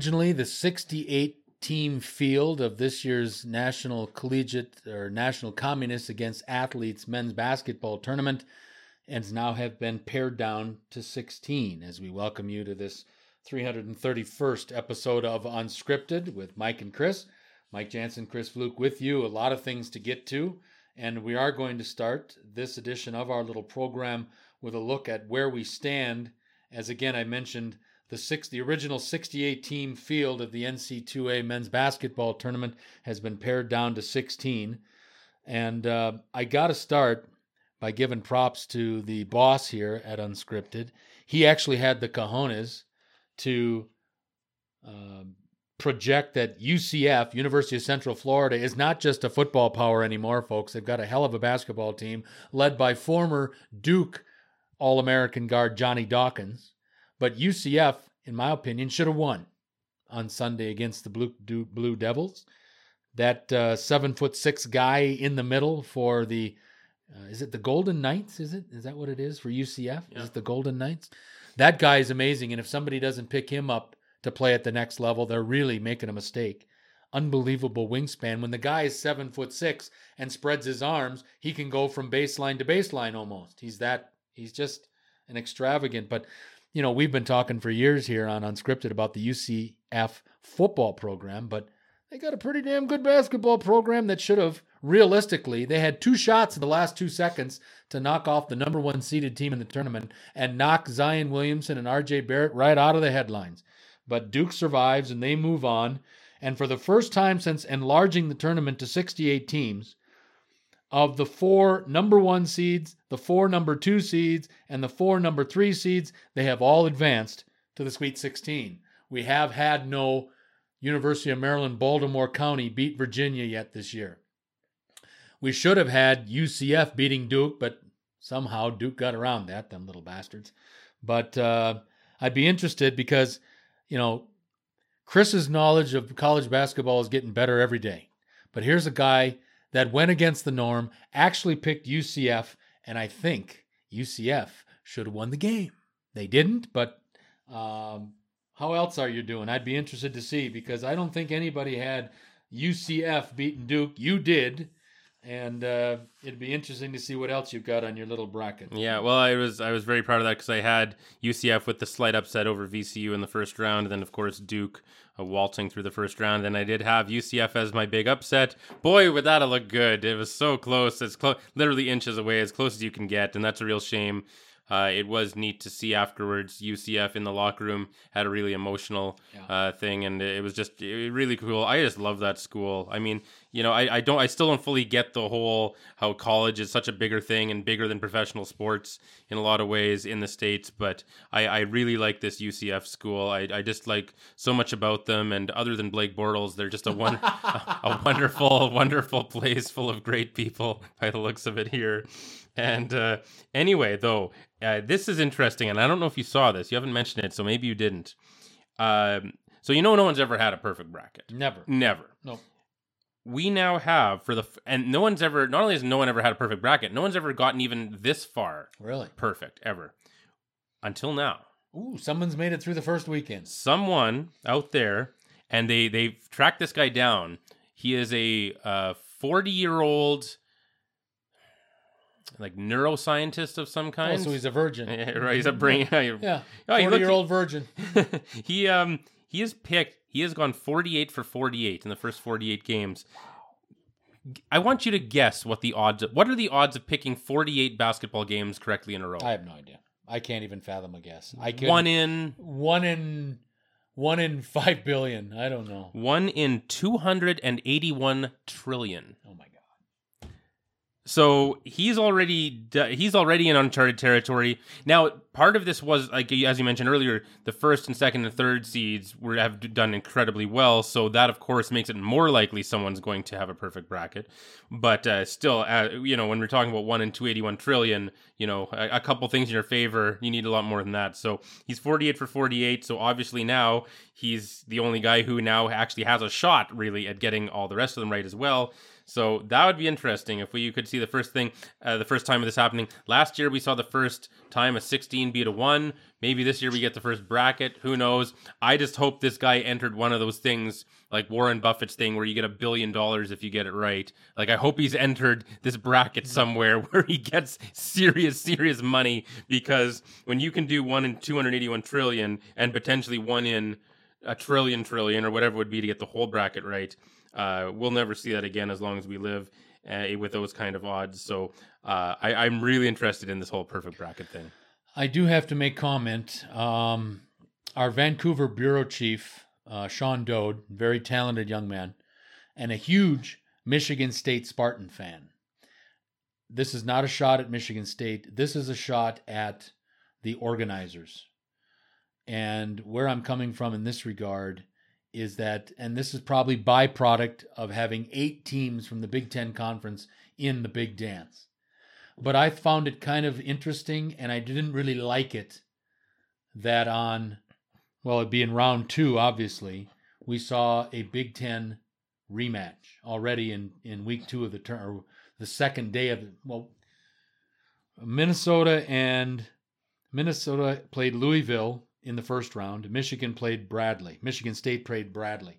originally the 68 team field of this year's National Collegiate or National Communists Against Athletes men's basketball tournament and now have been pared down to 16 as we welcome you to this 331st episode of Unscripted with Mike and Chris. Mike Jansen, Chris Fluke with you. A lot of things to get to. And we are going to start this edition of our little program with a look at where we stand. As again, I mentioned, the six, the original 68 team field of the NC2A men's basketball tournament has been pared down to 16. And uh, I got to start by giving props to the boss here at Unscripted. He actually had the cojones to uh, project that UCF, University of Central Florida, is not just a football power anymore, folks. They've got a hell of a basketball team led by former Duke All American guard Johnny Dawkins. But UCF, in my opinion, should have won on Sunday against the Blue, Blue Devils. That uh, seven foot six guy in the middle for the uh, is it the Golden Knights? Is it is that what it is for UCF? Yeah. Is it the Golden Knights? That guy is amazing, and if somebody doesn't pick him up to play at the next level, they're really making a mistake. Unbelievable wingspan. When the guy is seven foot six and spreads his arms, he can go from baseline to baseline almost. He's that. He's just an extravagant. But you know, we've been talking for years here on Unscripted about the UCF football program, but they got a pretty damn good basketball program that should have realistically they had two shots in the last two seconds to knock off the number one seeded team in the tournament and knock Zion Williamson and RJ Barrett right out of the headlines. But Duke survives and they move on. And for the first time since enlarging the tournament to 68 teams, of the four number one seeds, the four number two seeds, and the four number three seeds, they have all advanced to the Sweet 16. We have had no University of Maryland Baltimore County beat Virginia yet this year. We should have had UCF beating Duke, but somehow Duke got around that, them little bastards. But uh, I'd be interested because you know, Chris's knowledge of college basketball is getting better every day. But here's a guy that went against the norm, actually picked UCF, and I think UCF should have won the game. They didn't, but um, how else are you doing? I'd be interested to see because I don't think anybody had UCF beating Duke. You did and uh, it'd be interesting to see what else you've got on your little bracket. Yeah, well, I was I was very proud of that because I had UCF with the slight upset over VCU in the first round, and then of course Duke waltzing through the first round. And I did have UCF as my big upset. Boy, would that have looked good! It was so close. It's close, literally inches away, as close as you can get, and that's a real shame. Uh, it was neat to see afterwards. UCF in the locker room had a really emotional yeah. uh, thing, and it was just it, really cool. I just love that school. I mean, you know, I, I don't, I still don't fully get the whole how college is such a bigger thing and bigger than professional sports in a lot of ways in the states. But I, I really like this UCF school. I, I just like so much about them. And other than Blake Bortles, they're just a one, a, a wonderful, wonderful place full of great people by the looks of it here. And uh, anyway, though, uh, this is interesting, and I don't know if you saw this. You haven't mentioned it, so maybe you didn't. Um, so you know, no one's ever had a perfect bracket. Never. Never. No. We now have for the and no one's ever not only has no one ever had a perfect bracket, no one's ever gotten even this far. Really? Perfect ever. Until now. Ooh, someone's made it through the first weekend. Someone out there, and they they've tracked this guy down. He is a forty uh, year old like neuroscientist of some kind. Oh, so he's a virgin. Yeah, right, he's a brain. yeah, oh, forty year old virgin. he um he has picked. He has gone forty eight for forty eight in the first forty eight games. I want you to guess what the odds. Are what are the odds of picking forty eight basketball games correctly in a row? I have no idea. I can't even fathom a guess. I could, one in one in one in five billion. I don't know. One in two hundred and eighty one trillion. Oh my god. So he's already he's already in uncharted territory. Now, part of this was like as you mentioned earlier, the first and second and third seeds were have done incredibly well. So that of course makes it more likely someone's going to have a perfect bracket. But uh, still, uh, you know, when we're talking about one in two eighty one trillion, you know, a, a couple things in your favor, you need a lot more than that. So he's forty eight for forty eight. So obviously now he's the only guy who now actually has a shot really at getting all the rest of them right as well. So that would be interesting if we could see the first thing, uh, the first time of this happening. Last year we saw the first time a 16 beat a one. Maybe this year we get the first bracket. Who knows? I just hope this guy entered one of those things like Warren Buffett's thing where you get a billion dollars if you get it right. Like I hope he's entered this bracket somewhere where he gets serious, serious money because when you can do one in 281 trillion and potentially one in a trillion trillion or whatever would be to get the whole bracket right, uh, we'll never see that again as long as we live uh, with those kind of odds. So uh, I, I'm really interested in this whole perfect bracket thing. I do have to make comment. Um, our Vancouver bureau chief, uh, Sean Dode, very talented young man, and a huge Michigan State Spartan fan. This is not a shot at Michigan State. This is a shot at the organizers. And where I'm coming from in this regard is that, and this is probably byproduct of having eight teams from the Big Ten Conference in the big dance. But I found it kind of interesting, and I didn't really like it that on, well, it'd be in round two, obviously, we saw a Big Ten rematch already in, in week two of the turn, the second day of, well, Minnesota and Minnesota played Louisville in the first round. Michigan played Bradley. Michigan State played Bradley.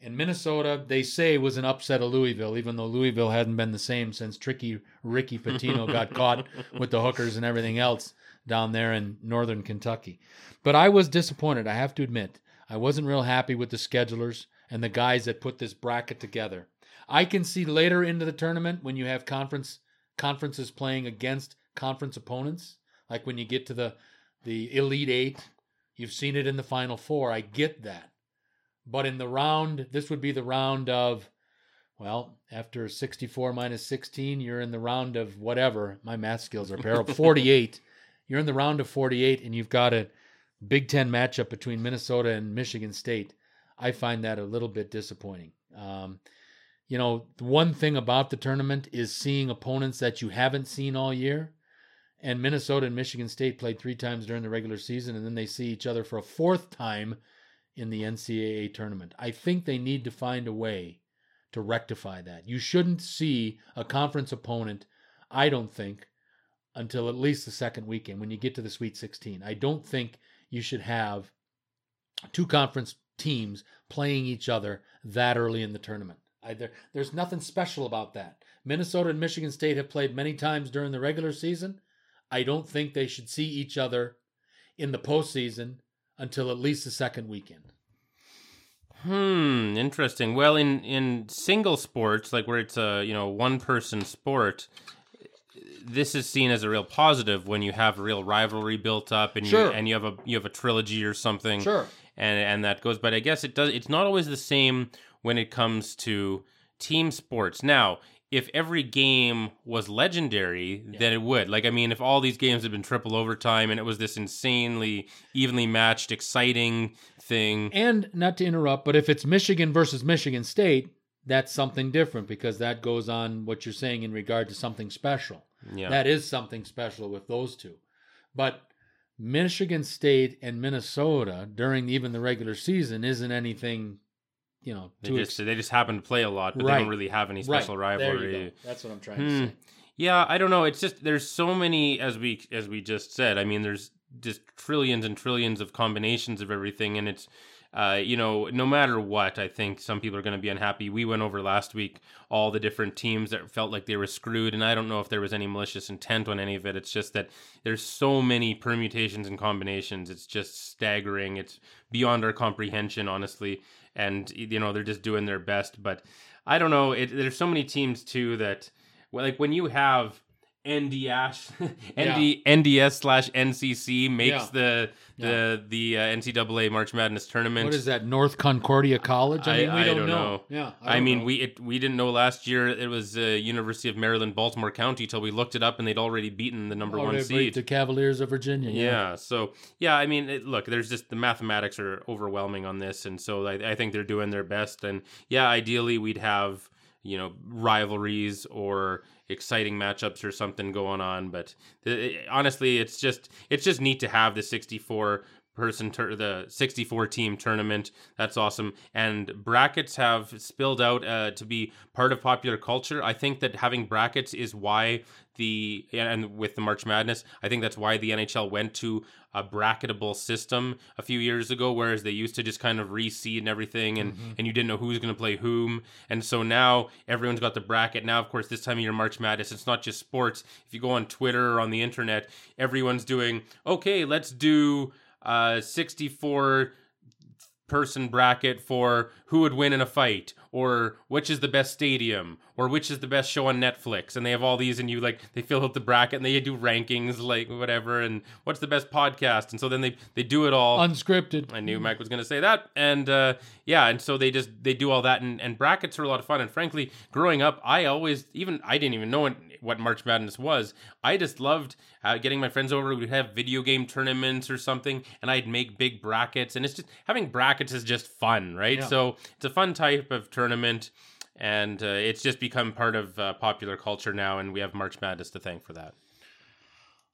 And Minnesota, they say, was an upset of Louisville, even though Louisville hadn't been the same since tricky Ricky Pitino got caught with the hookers and everything else down there in northern Kentucky. But I was disappointed, I have to admit. I wasn't real happy with the schedulers and the guys that put this bracket together. I can see later into the tournament when you have conference conferences playing against conference opponents, like when you get to the the Elite Eight You've seen it in the Final Four. I get that. But in the round, this would be the round of, well, after 64 minus 16, you're in the round of whatever. My math skills are terrible. 48. You're in the round of 48, and you've got a Big Ten matchup between Minnesota and Michigan State. I find that a little bit disappointing. Um, you know, one thing about the tournament is seeing opponents that you haven't seen all year. And Minnesota and Michigan State played three times during the regular season, and then they see each other for a fourth time in the NCAA tournament. I think they need to find a way to rectify that. You shouldn't see a conference opponent, I don't think, until at least the second weekend when you get to the Sweet 16. I don't think you should have two conference teams playing each other that early in the tournament. Either there's nothing special about that. Minnesota and Michigan State have played many times during the regular season. I don't think they should see each other in the postseason until at least the second weekend. Hmm, interesting. Well, in in single sports, like where it's a you know one person sport, this is seen as a real positive when you have real rivalry built up and Sure. you and you have a you have a trilogy or something. Sure. and and that goes. But I guess it does. It's not always the same when it comes to team sports. Now, if every game was legendary, then it would. Like, I mean, if all these games had been triple overtime and it was this insanely evenly matched, exciting thing, And not to interrupt, but if it's Michigan versus Michigan State, that's something different because that goes on what you're saying in regard to something special. yeah, That is something special with those two. But Michigan State and Minnesota during even the regular season isn't anything, you know, they just they just happen to play a lot, but they don't really have any special right. Rivalry. That's what I'm trying Hmm. to say. Yeah, I don't know. It's just there's so many as we as we just said. I mean, there's just trillions and trillions of combinations of everything, and it's uh, you know, no matter what, I think some people are going to be unhappy. We went over last week all the different teams that felt like they were screwed, and I don't know if there was any malicious intent on any of it. It's just that there's so many permutations and combinations. It's just staggering. It's beyond our comprehension, honestly. And you know, they're just doing their best, but I don't know. It, there's so many teams too that, like when you have NDS, ND, NDS slash NCC makes Yeah. the the the uh, NCAA March Madness tournament. What is that? North Concordia College? I I- mean, we I don't, don't know. know. Yeah. I, don't mean, know. we it, we didn't know last year it was uh, University of Maryland, Baltimore County till we looked it up and they'd already beaten the number Oh, one seed. the Cavaliers of Virginia. Yeah. So yeah, I mean, it, look, there's just the mathematics are overwhelming on this, and so I, I think they're doing their best. And yeah, ideally we'd have you know rivalries or exciting matchups or something going on. But the, honestly, it's just it's just neat to have the 64 person tur- the 64 team tournament. That's awesome. And brackets have spilled out uh, to be part of popular culture. I think that having brackets is why the and with the march madness i think that's why the nhl went to a bracketable system a few years ago whereas they used to just kind of reseed and everything and Mm-hmm. and you didn't know who was going to play whom. And so now everyone's got the bracket. Now of course this time of year march madness it's not just sports. If you go on twitter or on the internet everyone's doing okay let's do uh 64 person bracket for who would win in a fight or which is the best stadium or which is the best show on Netflix and they have all these and you like they fill out the bracket and they do rankings like whatever and what's the best podcast and so then they they do it all Unscripted. I knew Mike was going to say that, and uh, yeah, and so they just they do all that, and, and brackets are a lot of fun. And frankly, growing up, I always even I didn't even know what, what March Madness was. I just loved uh, getting my friends over. We'd have video game tournaments or something, and I'd make big brackets, and it's just having brackets is just fun, right? Yeah. So it's a fun type of tournament. And uh, it's just become part of uh, popular culture now, and we have March Madness to thank for that.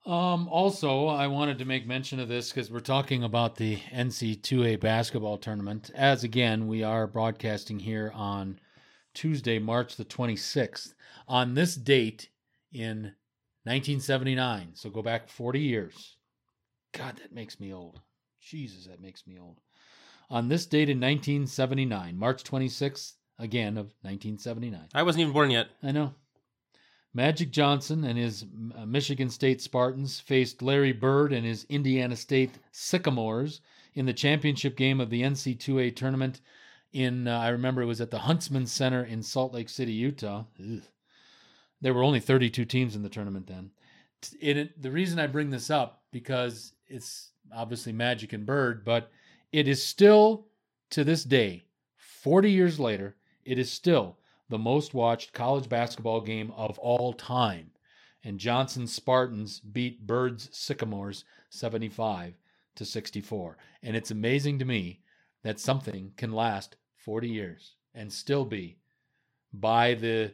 Um, also, I wanted to make mention of this because we're talking about the NC2A basketball tournament. As again, we are broadcasting here on Tuesday, March the 26th. On this date in 1979, so go back 40 years. God, that makes me old. Jesus, that makes me old. On this date in 1979, March 26th, again of 1979. I wasn't even born yet. I know. Magic Johnson and his uh, Michigan State Spartans faced Larry Bird and his Indiana State Sycamores in the championship game of the NC2A tournament. In uh, I remember it was at the Huntsman Center in Salt Lake City, Utah. Ugh. There were only 32 teams in the tournament then. It, it- the reason I bring this up because it's obviously Magic and Bird, but it is still to this day, 40 years later, it is still the most watched college basketball game of all time. And Johnson's Spartans beat Bird's Sycamores 75 to 64. And it's amazing to me that something can last 40 years and still be by the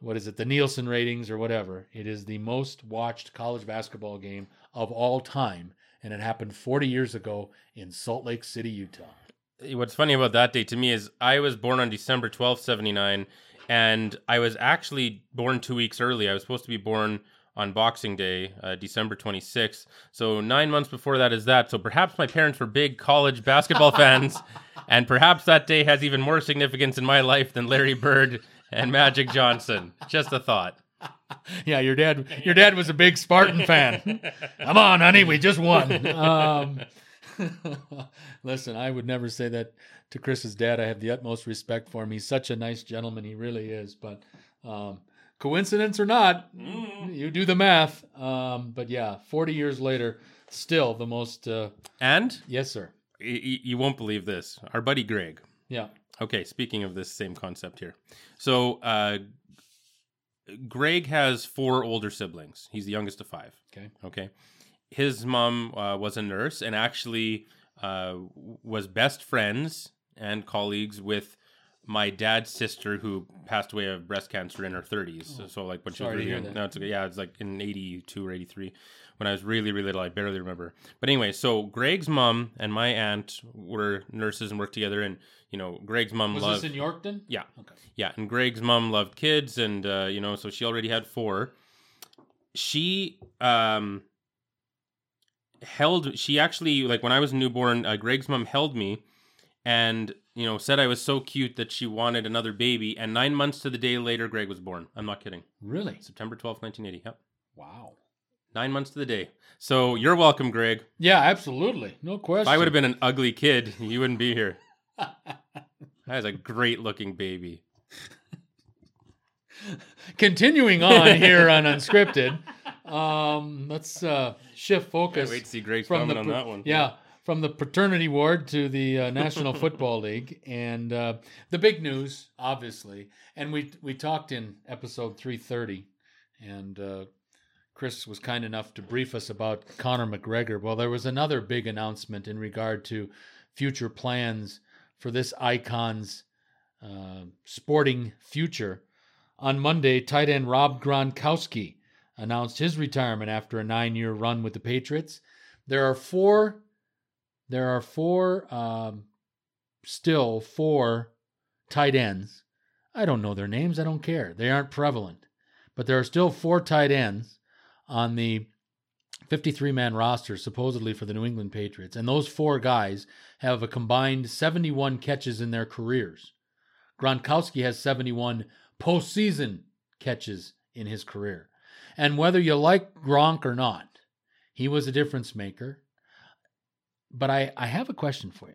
what is it, the Nielsen ratings or whatever. It is the most watched college basketball game of all time. And it happened 40 years ago in Salt Lake City, Utah. What's funny about that date to me is I was born on December twelfth, 79, and I was actually born two weeks early. I was supposed to be born on Boxing Day, uh, December 26th. So nine months before that is that. So perhaps my parents were big college basketball fans, and perhaps that day has even more significance in my life than Larry Bird and Magic Johnson. Just a thought. Yeah, your dad. Your dad was a big Spartan fan. Come on, honey, we just won. Um, listen, I would never say that to Chris's dad. I have the utmost respect for him. He's such a nice gentleman. He really is. But um, coincidence or not, you do the math. Um, but yeah, forty years later, still the most. Uh, And yes, sir. y- you won't believe this. Our buddy Greg, Yeah. Okay, speaking of this same concept here. So, uh, Greg has four older siblings. He's the youngest of five. Okay. Okay. His mom uh, was a nurse and actually uh, was best friends and colleagues with my dad's sister who passed away of breast cancer in her 30s. So, so, like when she was Oh, really young. No, it's okay. Yeah, it's like in 82 or 83 when I was really, really little. I barely remember. But anyway, so Greg's mom and my aunt were nurses and worked together. And, you know, Greg's mom Was loved. this in Yorkton? Yeah. Okay. Yeah, and Greg's mom loved kids, and uh, you know, so she already had four. She um held. She actually like when I was newborn. Uh, Greg's mom held me, and you know, said I was so cute that she wanted another baby. And nine months to the day later, Greg was born. I'm not kidding. Really? September twelfth, nineteen eighty. Yep, Wow. nine months to the day. So you're welcome, Greg. Yeah, absolutely. No question. If I would have been an ugly kid, you wouldn't be here. That is a great looking baby. Continuing on here on Unscripted, um, let's uh, shift focus Wait to see Greg's from comment the on that one. Yeah, from the paternity ward to the uh, National Football League, and uh, the big news, obviously, and we we talked in episode three thirty, and uh, Chris was kind enough to brief us about Conor McGregor. Well, there was another big announcement in regard to future plans for this icon's uh, sporting future. On Monday, tight end Rob Gronkowski announced his retirement after a nine year run with the Patriots. There are four there are four, um, still four tight ends. I don't know their names. I don't care. They aren't prevalent. But there are still four tight ends on the 53 man roster, supposedly for the New England Patriots. And those four guys have a combined 71 catches in their careers. Gronkowski has 71 postseason catches in his career. And whether you like Gronk or not, he was a difference maker. But I, I have a question for you.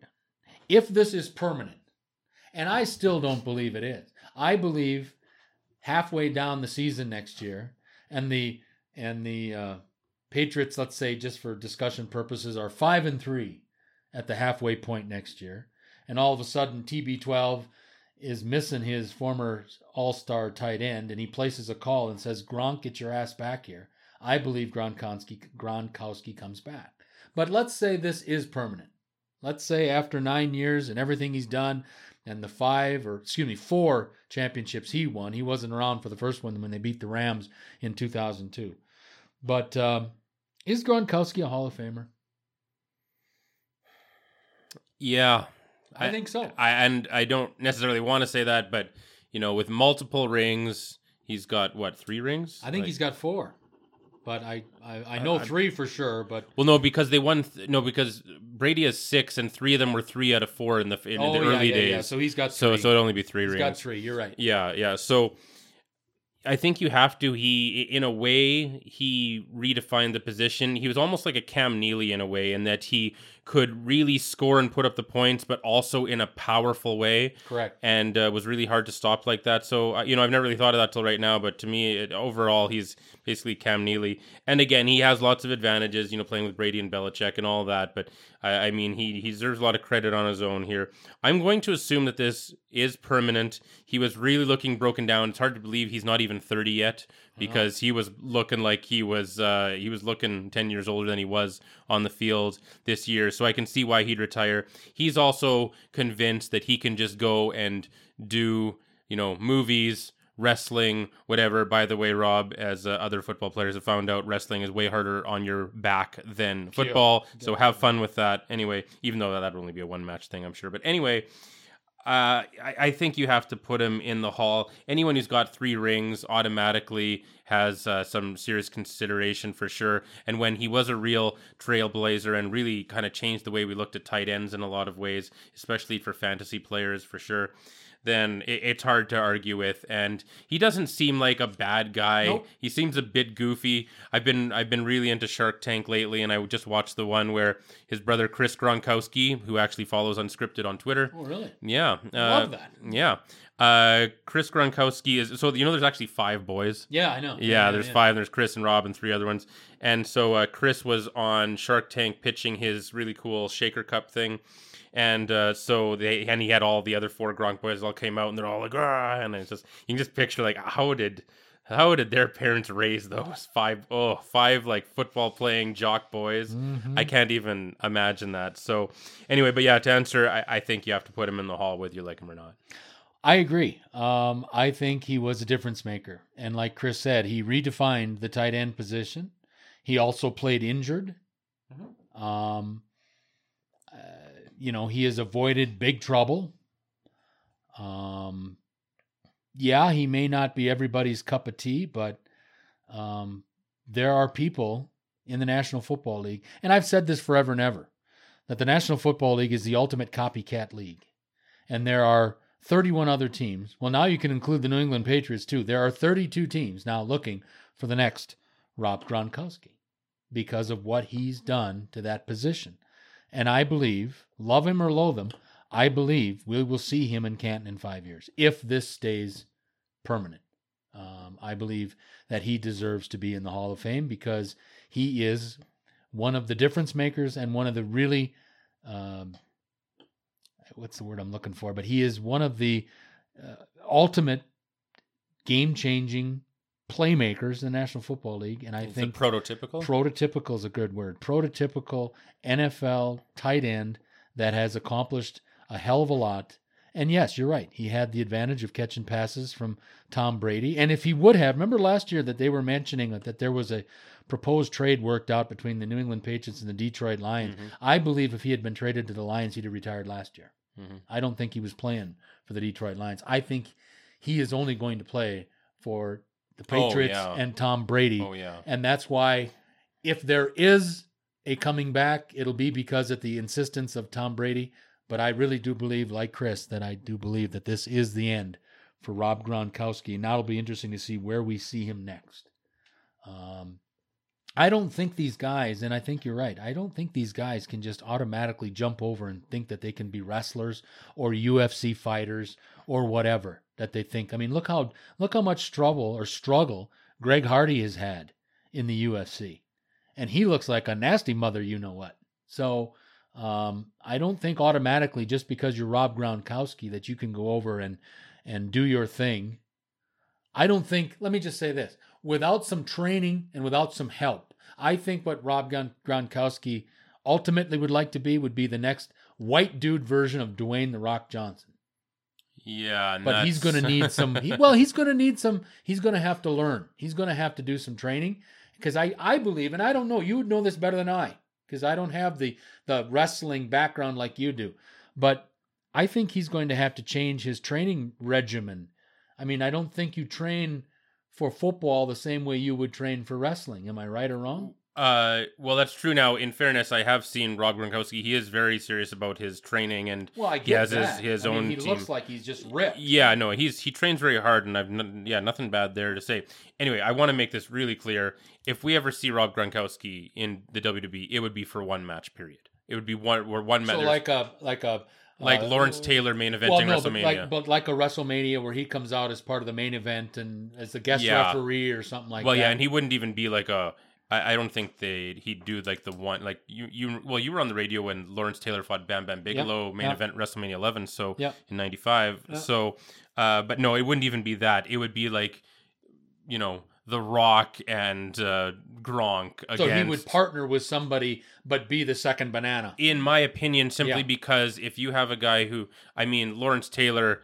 If this is permanent, and I still don't believe it is, I believe halfway down the season next year, and the and the uh, Patriots, let's say, just for discussion purposes, are five and three at the halfway point next year, and all of a sudden TB12 is missing his former All-Star tight end, and he places a call and says, "Gronk, get your ass back here." I believe Gronkowski Gronkowski comes back, but let's say this is permanent. Let's say after nine years and everything he's done, and the five or excuse me four championships he won. He wasn't around for the first one when they beat the Rams in 2002. But um, is Gronkowski a Hall of Famer? Yeah, I, I think so. I and I don't necessarily want to say that, but you know, with multiple rings, he's got what three rings? I think like, he's got four but I I, I know uh, three for sure. But well, no, because they won. Th- no, because Brady has six, and three of them were three out of four in the in, oh, the yeah, early yeah, days. Yeah. So he's got three. so so it'd only be three he's rings. Got three. You're right. Yeah, yeah. So I think you have to. He, in a way, he redefined the position. He was almost like a Cam Neely in a way, in that he could really score and put up the points, but also in a powerful way. Correct. And uh, was really hard to stop like that. So, uh, you know, I've never really thought of that till right now. But to me, it, overall, he's basically Cam Neely. And again, he has lots of advantages, you know, playing with Brady and Belichick and all that. But I, I mean, he, he deserves a lot of credit on his own here. I'm going to assume that this is permanent. He was really looking broken down. It's hard to believe he's not even 30 yet because he was looking like he was uh, he was looking 10 years older than he was on the field this year. So i can see why he'd retire. He's also convinced that he can just go and do you know movies wrestling whatever. By the way rob as uh, other football players have found out wrestling is way harder on your back than football. Yeah. so have fun with that. Anyway even though that'd only be a one match thing i'm sure. But anyway uh, I, I, think you have to put him in the hall. Anyone who's got three rings automatically has uh, some serious consideration for sure. And when he was a real trailblazer and really kind of changed the way we looked at tight ends in a lot of ways, especially for fantasy players for sure then it, it's hard to argue with. And he doesn't seem like a bad guy. Nope. He seems a bit goofy. I've been I've been really into Shark Tank lately, and I just watched the one where his brother Chris Gronkowski, who actually follows Unscripted on Twitter. Oh, really? Yeah, uh, love that. Yeah. Uh, Chris Gronkowski is so you know there's actually five boys. Yeah, I know. Yeah, yeah there's yeah. five. There's Chris and Rob and three other ones. And so uh, Chris was on Shark Tank pitching his really cool Shaker Cup thing, and uh, so they and he had all the other four Gronk boys all came out and they're all like ah, and it's just you can just picture like how did how did their parents raise those five oh five like football playing jock boys? Mm-hmm. I can't even imagine that. So anyway, but yeah, to answer, I, I think you have to put him in the hall whether you like him or not. I agree. Um, I think he was a difference maker, and like Chris said, he redefined the tight end position. He also played injured. Mm-hmm. Um, you know, he has avoided big trouble. Um, yeah, he may not be everybody's cup of tea, but um, there are people in the National Football League, and I've said this forever and ever, that the National Football League is the ultimate copycat league. And there are 31 other teams. Well, now you can include the New England Patriots too. There are 32 teams now looking for the next Rob Gronkowski because of what he's done to that position. And I believe, love him or loathe him, I believe we will see him in Canton in five years if this stays permanent. Um, I believe that he deserves to be in the Hall of Fame because he is one of the difference makers and one of the really, um, what's the word I'm looking for? But he is one of the uh, ultimate game changing playmakers in the National Football League, and I is think prototypical. Prototypical is a good word. Prototypical NFL tight end that has accomplished a hell of a lot. And yes, you're right. He had the advantage of catching passes from Tom Brady. And if he would have, remember last year that they were mentioning that there was a proposed trade worked out between the New England Patriots and the Detroit Lions, Mhm. I believe if he had been traded to the Lions, he'd have retired last year. Mhm. I don't think he was playing for the Detroit Lions. I think he is only going to play for the Oh, Patriots yeah. and Tom Brady. Oh yeah. And that's why, if there is a coming back, it'll be because at the insistence of Tom Brady. But I really do believe, like Chris, that I do believe that this is the end for Rob Gronkowski. Now it'll be interesting to see where we see him next. Um, I don't think these guys, and I think you're right, I don't think these guys can just automatically jump over and think that they can be wrestlers or UFC fighters or whatever that they think. I mean, look how look how much trouble or struggle Greg Hardy has had in the UFC. And he looks like a nasty mother, you know what. So um, I don't think automatically just because you're Rob Gronkowski that you can go over and and do your thing. I don't think. Let me just say this: without some training and without some help, I think what Rob Gronkowski ultimately would like to be would be the next white dude version of Dwayne the Rock Johnson. Yeah, But he's going to need some. He, well, he's going to need some. He's going to have to learn. He's going to have to do some training because I I believe, and I don't know. You would know this better than I because I don't have the the wrestling background like you do. But I think he's going to have to change his training regimen. I mean, I don't think you train for football the same way you would train for wrestling. Am I right or wrong? Uh, well, that's true. Now, in fairness, I have seen Rob Gronkowski. He is very serious about his training, and Well, I He get has that. his I mean, He team. looks like he's just ripped. yeah, no, he's he trains very hard, and I've n- yeah nothing bad there to say. Anyway, I want to make this really clear. If we ever see Rob Gronkowski in the WWE, it would be for one match period. It would be one or one match, So like a like a like uh, Lawrence Taylor main eventing well, no, but WrestleMania. like, but like a WrestleMania where he comes out as part of the main event and as the guest Yeah. referee or something like well, that. yeah, and he wouldn't even be like a. I, I don't think they he'd do like the one like you you well you were on the radio when Lawrence Taylor fought Bam Bam Bigelow main yeah. event WrestleMania 11 so Yeah. in '95 Yeah. so uh but no it wouldn't even be that it would be like you know The Rock and uh, Gronk against. so he would partner with somebody, but be the second banana. in my opinion, simply Yeah. because if you have a guy who, I mean, Lawrence Taylor,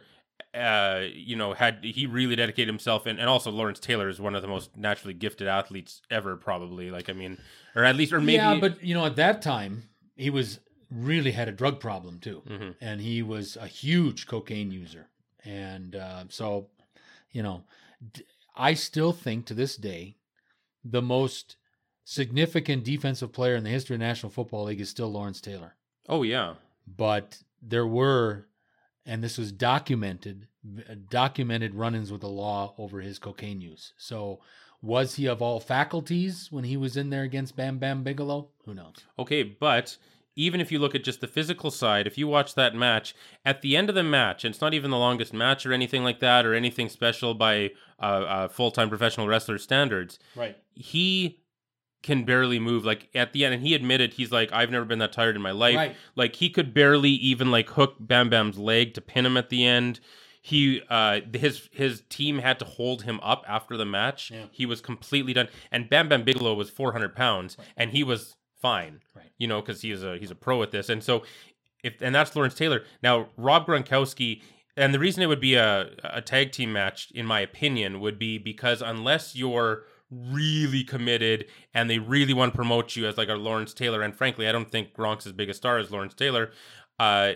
uh, you know, had he really dedicated himself, and, and also Lawrence Taylor is one of the most naturally gifted athletes ever, probably. Like, I mean, or at least, or maybe, yeah, but you know, at that time he was really had a drug problem too, Mhm. and he was a huge cocaine user, and uh, so you know, I still think to this day the most significant defensive player in the history of the National Football League is still Lawrence Taylor. oh yeah, but there were and this was documented documented run-ins with the law over his cocaine use. So was he of all faculties when he was in there against bam bam bigelow? Who knows? Okay, but. Even if you look at just the physical side, if you watch that match, at the end of the match, and it's not even the longest match or anything like that, or anything special by uh, uh, full time professional wrestler standards, right. he can barely move. Like at the end and he admitted he's like i've never been that tired in my life. Right. like he could barely even like hook bam bam's leg to pin him at the end. He uh his his team had to hold him up after the match. Yeah. he was completely done. And bam bam bigelow was 400 pounds and he was fine Right. you know because he's a he's a pro at this. And so if and that's lawrence taylor. Now rob gronkowski and the reason it would be a, a tag team match in my opinion would be because unless you're really committed and they really want to promote you as like a Lawrence Taylor. And frankly I don't think Gronk's as big a star as Lawrence Taylor. Uh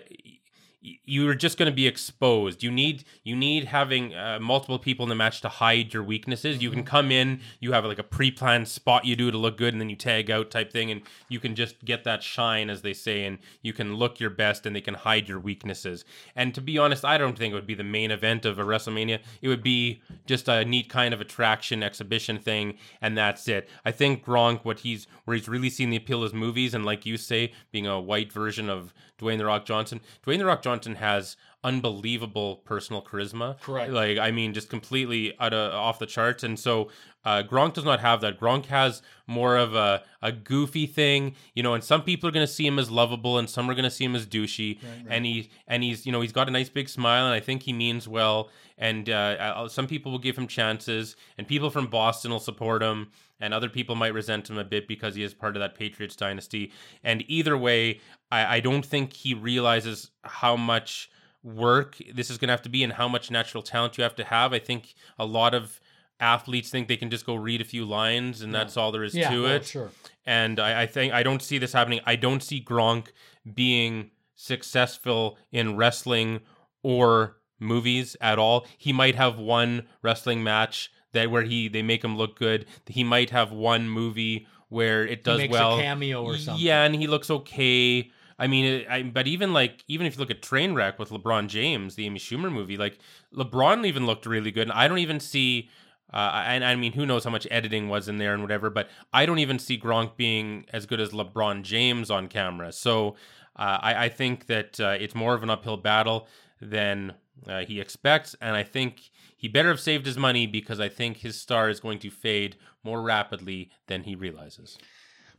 you're just going to be exposed. You need you need having uh, multiple people in the match to hide your weaknesses. You can come in, you have like a pre-planned spot you do to look good, and then you tag out type thing, and you can just get that shine, as they say, and you can look your best, and they can hide your weaknesses. And to be honest, I don't think it would be the main event of a WrestleMania. It would be just a neat kind of attraction exhibition thing, and that's it. I think Gronk, what he's where he's really seen the appeal of his movies, and like you say, being a white version of Dwayne the Rock Johnson. Dwayne the Rock Johnson has unbelievable personal charisma. Correct. Like I mean, just completely out of off the charts. And so uh, Gronk does not have that. Gronk has more of a, a goofy thing, you know. And some people are going to see him as lovable, and some are going to see him as douchey. Right, right. And he and he's you know he's got a nice big smile, and I think he means well. And uh, uh, some people will give him chances, and people from Boston will support him, and other people might resent him a bit because he is part of that Patriots dynasty. And either way, I, I don't think he realizes how much work this is going to have to be and how much natural talent you have to have. I think a lot of athletes think they can just go read a few lines and that's all there is yeah, to well, it. sure. And I, I think I don't see this happening. I don't see Gronk being successful in wrestling or movies at all. He might have one wrestling match that where he they make him look good. He might have one movie where it does well. a cameo or something. Yeah, and he looks okay. I mean, it, I, but even like even if you look at Trainwreck with LeBron James, the Amy Schumer movie, like LeBron even looked really good. And I don't even see, uh, and I mean, who knows how much editing was in there and whatever, but I don't even see Gronk being as good as LeBron James on camera. So uh, I, I think that uh, it's more of an uphill battle than uh, he expects, and I think he better have saved his money because I think his star is going to fade more rapidly than he realizes.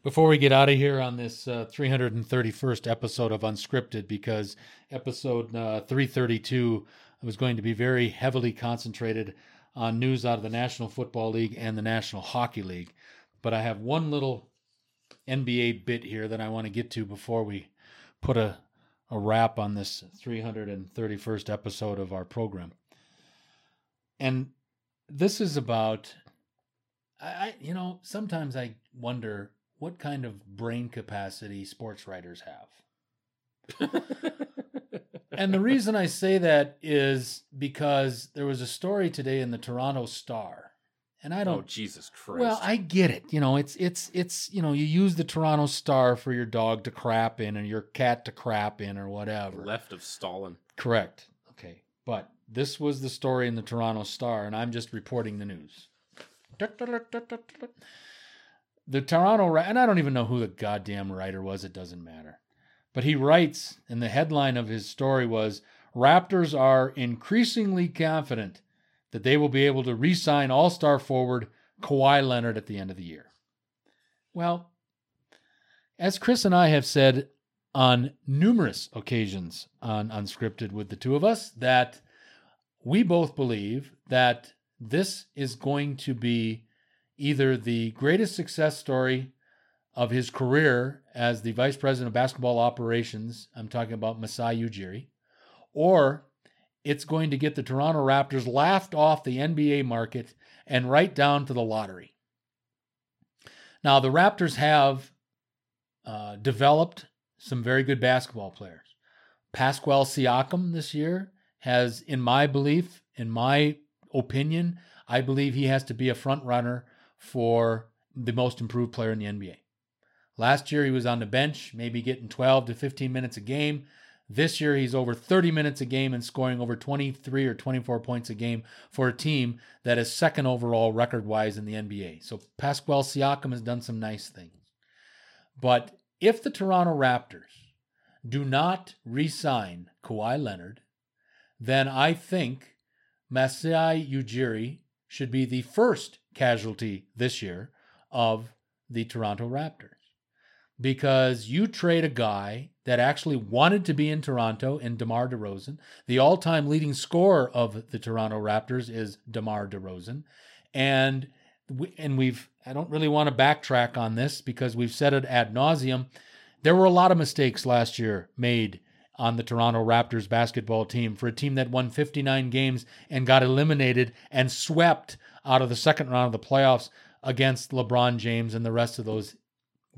Before we get out of here on this uh, 331st episode of Unscripted, because episode uh, 332 was going to be very heavily concentrated on news out of the National Football League and the National Hockey League. But I have one little NBA bit here that I want to get to before we put a, a wrap on this 331st episode of our program. And this is about, I, I you know, sometimes I wonder what kind of brain capacity sports writers have. and the reason I say that is because there was a story today in the Toronto Star. And I don't Oh Jesus Christ! well, I get it. You know, it's it's it's you know, you use the Toronto Star for your dog to crap in or your cat to crap in or whatever. left of Stalin. Correct. Okay. But this was the story in the Toronto Star, and I'm just reporting the news. The Toronto, and I don't even know who the goddamn writer was, it doesn't matter. But he writes, and the headline of his story was Raptors are increasingly confident that they will be able to re sign all star forward Kawhi Leonard at the end of the year. Well, as Chris and I have said on numerous occasions on Unscripted with the two of us, that we both believe that this is going to be either the greatest success story of his career as the vice president of basketball operations. I'm talking about Masai Ujiri, or it's going to get the Toronto Raptors laughed off the NBA market and right down to the lottery. Now, the Raptors have uh, developed some very good basketball players. Pascal Siakam this year has, in my belief, in my opinion, I believe he has to be a front runner for the most improved player in the NBA. Last year he was on the bench, maybe getting 12 to 15 minutes a game. This year he's over 30 minutes a game and scoring over 23 or 24 points a game for a team that is second overall record wise in the NBA. So Pascal Siakam has done some nice things. But if the Toronto Raptors do not re sign Kawhi Leonard, then I think Masai Ujiri should be the first casualty this year of the Toronto Raptors. Because you trade a guy that actually wanted to be in Toronto in DeMar DeRozan. The all time leading scorer of the Toronto Raptors is DeMar DeRozan. And we, and we've I don't really want to backtrack on this because we've said it ad nauseum. There were a lot of mistakes last year made on the Toronto Raptors basketball team for a team that won 59 games and got eliminated and swept out of the second round of the playoffs against LeBron James and the rest of those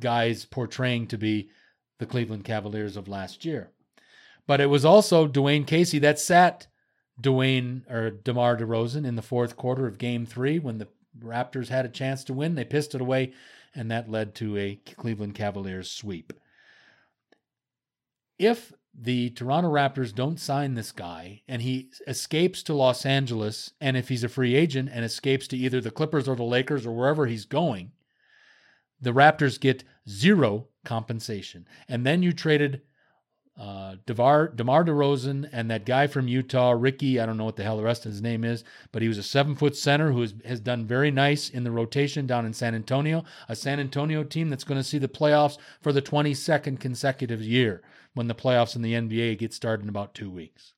guys portraying to be the Cleveland Cavaliers of last year. But it was also Dwane Casey that sat Dwayne or DeMar DeRozan in the fourth quarter of game three when the Raptors had a chance to win. They pissed it away, and that led to a Cleveland Cavaliers sweep. If the Toronto Raptors don't sign this guy and he escapes to Los Angeles, and if he's a free agent and escapes to either the Clippers or the Lakers or wherever he's going, the Raptors get zero compensation. And then you traded uh, DeVar, DeMar DeRozan and that guy from Utah, Ricky, I don't know what the hell the rest of his name is, but he was a seven foot center who has, has done very nice in the rotation down in San Antonio, a San Antonio team that's going to see the playoffs for the 22nd consecutive year when the playoffs in the NBA get started in about two weeks.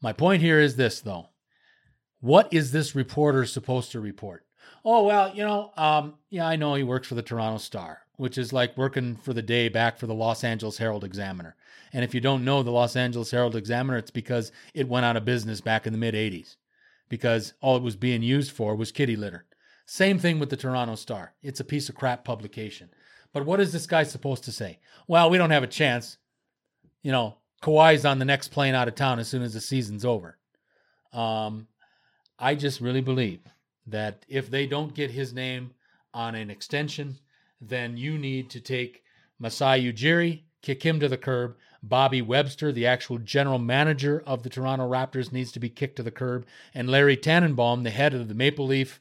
My point here is this, though. What is this reporter supposed to report? Oh, well, you know, um, yeah, I know he works for the Toronto Star, which is like working for the day back for the Los Angeles Herald Examiner. And if you don't know the Los Angeles Herald Examiner, it's because it went out of business back in the mid 80s. because all it was being used for was kitty litter. Same thing with the Toronto Star. It's a piece of crap publication. But what is this guy supposed to say? Well, we don't have a chance. You know, Kawhi's on the next plane out of town as soon as the season's over. Um, I just really believe that if they don't get his name on an extension, then you need to take Masai Ujiri, kick him to the curb. Bobby Webster, the actual general manager of the Toronto Raptors, needs to be kicked to the curb. And Larry Tannenbaum, the head of the Maple Leaf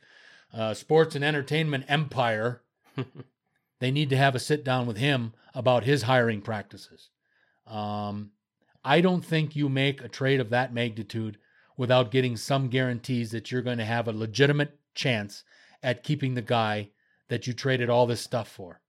uh, sports and entertainment empire, they need to have a sit down with him about his hiring practices. Um, I don't think you make a trade of that magnitude without getting some guarantees that you're going to have a legitimate chance at keeping the guy that you traded all this stuff for.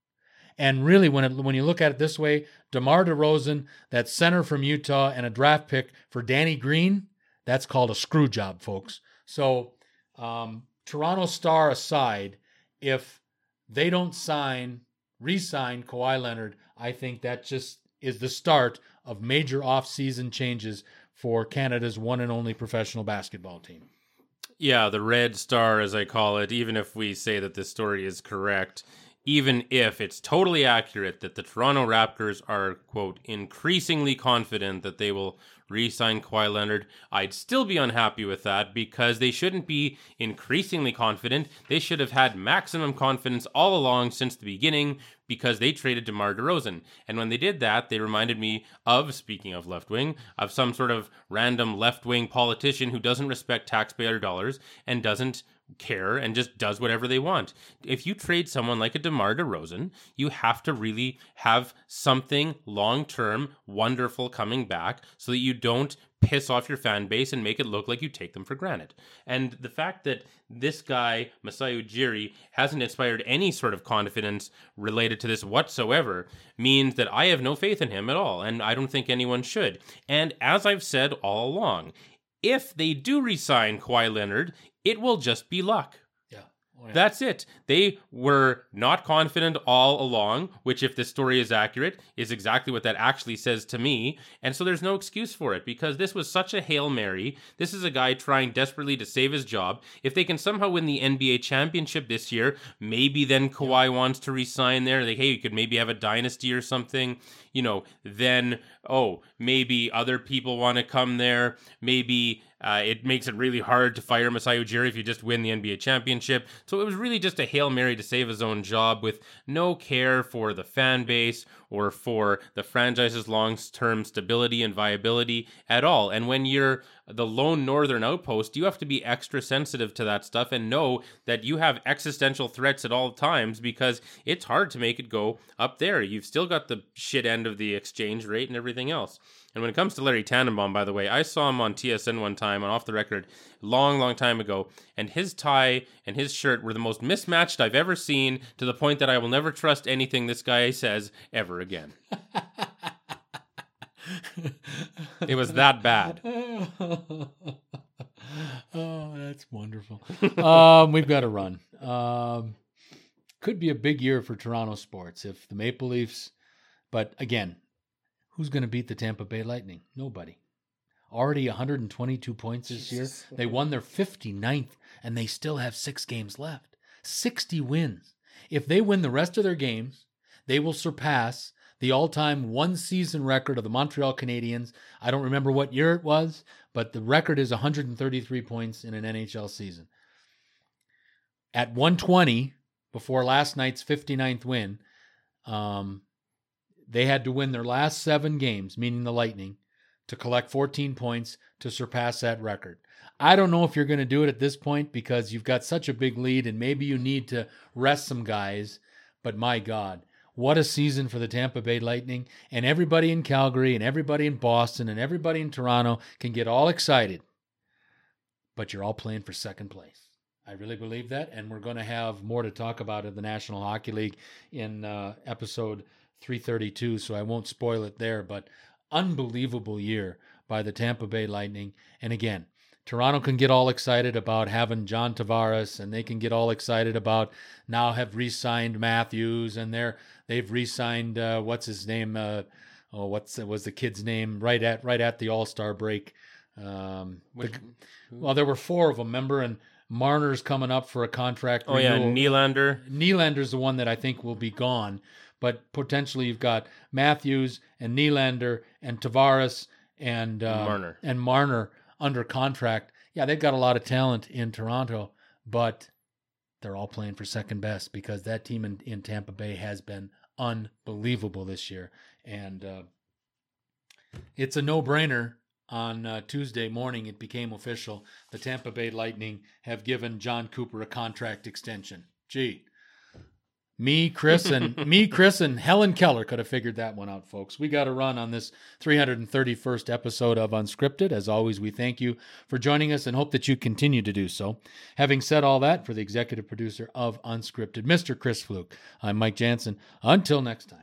And really, when it, when you look at it this way, DeMar DeRozan, that center from Utah, and a draft pick for Danny Green, that's called a screw job, folks. So, um, Toronto Star aside, if they don't sign, re-sign Kawhi Leonard, I think that just is the start of major off-season changes for Canada's one and only professional basketball team. Yeah, the red star, as I call it, even if we say that this story is correct, even if it's totally accurate that the Toronto Raptors are, quote, increasingly confident that they will re sign Kawhi Leonard, I'd still be unhappy with that because they shouldn't be increasingly confident. They should have had maximum confidence all along since the beginning because they traded DeMar DeRozan. And when they did that, they reminded me of, speaking of left wing, of some sort of random left wing politician who doesn't respect taxpayer dollars and doesn't care and just does whatever they want. If you trade someone like a DeMar DeRozan, you have to really have something long term wonderful coming back so that you don't piss off your fan base and make it look like you take them for granted. And the fact that this guy, Masai Ujiri, hasn't inspired any sort of confidence related to this whatsoever means that I have no faith in him at all. And I don't think anyone should. And as I've said all along, if they do resign Kawhi Leonard, it will just be luck. Yeah. Oh, yeah. That's it. They were not confident all along, which, if this story is accurate, is exactly what that actually says to me. And so there's no excuse for it because this was such a Hail Mary. This is a guy trying desperately to save his job. If they can somehow win the NBA championship this year, maybe then Kawhi wants to resign there. Like, hey, you could maybe have a dynasty or something. You know, then, oh, maybe other people want to come there. Maybe uh, it makes it really hard to fire Masai Ujiri if you just win the NBA championship. So it was really just a Hail Mary to save his own job with no care for the fan base or for the franchise's long term stability and viability at all. And when you're the lone northern outpost, you have to be extra sensitive to that stuff and know that you have existential threats at all times because it's hard to make it go up there. You've still got the shit end of the exchange rate and everything else. And when it comes to Larry Tannenbaum, by the way, I saw him on TSN one time on Off the Record, long, long time ago, and his tie and his shirt were the most mismatched I've ever seen to the point that I will never trust anything this guy says ever again. it was that bad. oh, that's wonderful. um, we've got to run. Um, could be a big year for Toronto sports if the Maple Leafs, but again, Who's going to beat the Tampa Bay Lightning? Nobody. Already 122 points this Jesus. year. They won their 59th, and they still have six games left. 60 wins. If they win the rest of their games, they will surpass the all time one season record of the Montreal Canadiens. I don't remember what year it was, but the record is 133 points in an NHL season. At 120, before last night's 59th win, um, they had to win their last seven games, meaning the Lightning, to collect 14 points to surpass that record. I don't know if you're going to do it at this point because you've got such a big lead and maybe you need to rest some guys. But my God, what a season for the Tampa Bay Lightning. And everybody in Calgary and everybody in Boston and everybody in Toronto can get all excited. But you're all playing for second place. I really believe that. And we're going to have more to talk about in the National Hockey League in uh, episode 332, so I won't spoil it there. But unbelievable year by the Tampa Bay Lightning. And again, Toronto can get all excited about having John Tavares, and they can get all excited about now have re-signed Matthews, and they're they've re-signed uh, what's his name? Uh, oh, what's was the kid's name? Right at right at the All Star break, Um, Which- the- well, there were four of them, remember? And Marner's coming up for a contract. oh yeah, renewal. Nylander. Nylander's the one that I think will be gone, but potentially you've got Matthews and Nylander and Tavares and uh, Marner. and Marner under contract. Yeah, they've got a lot of talent in Toronto, but they're all playing for second best because that team in, in Tampa Bay has been unbelievable this year, and uh, it's a no-brainer. On uh, Tuesday morning, it became official. The Tampa Bay Lightning have given John Cooper a contract extension. Gee, me, Chris, and me, Chris, and Helen Keller could have figured that one out, folks. We got to run on this 331st episode of Unscripted. As always, we thank you for joining us and hope that you continue to do so. Having said all that, for the executive producer of Unscripted, Mr. Chris Fluke, I'm Mike Jansen. Until next time.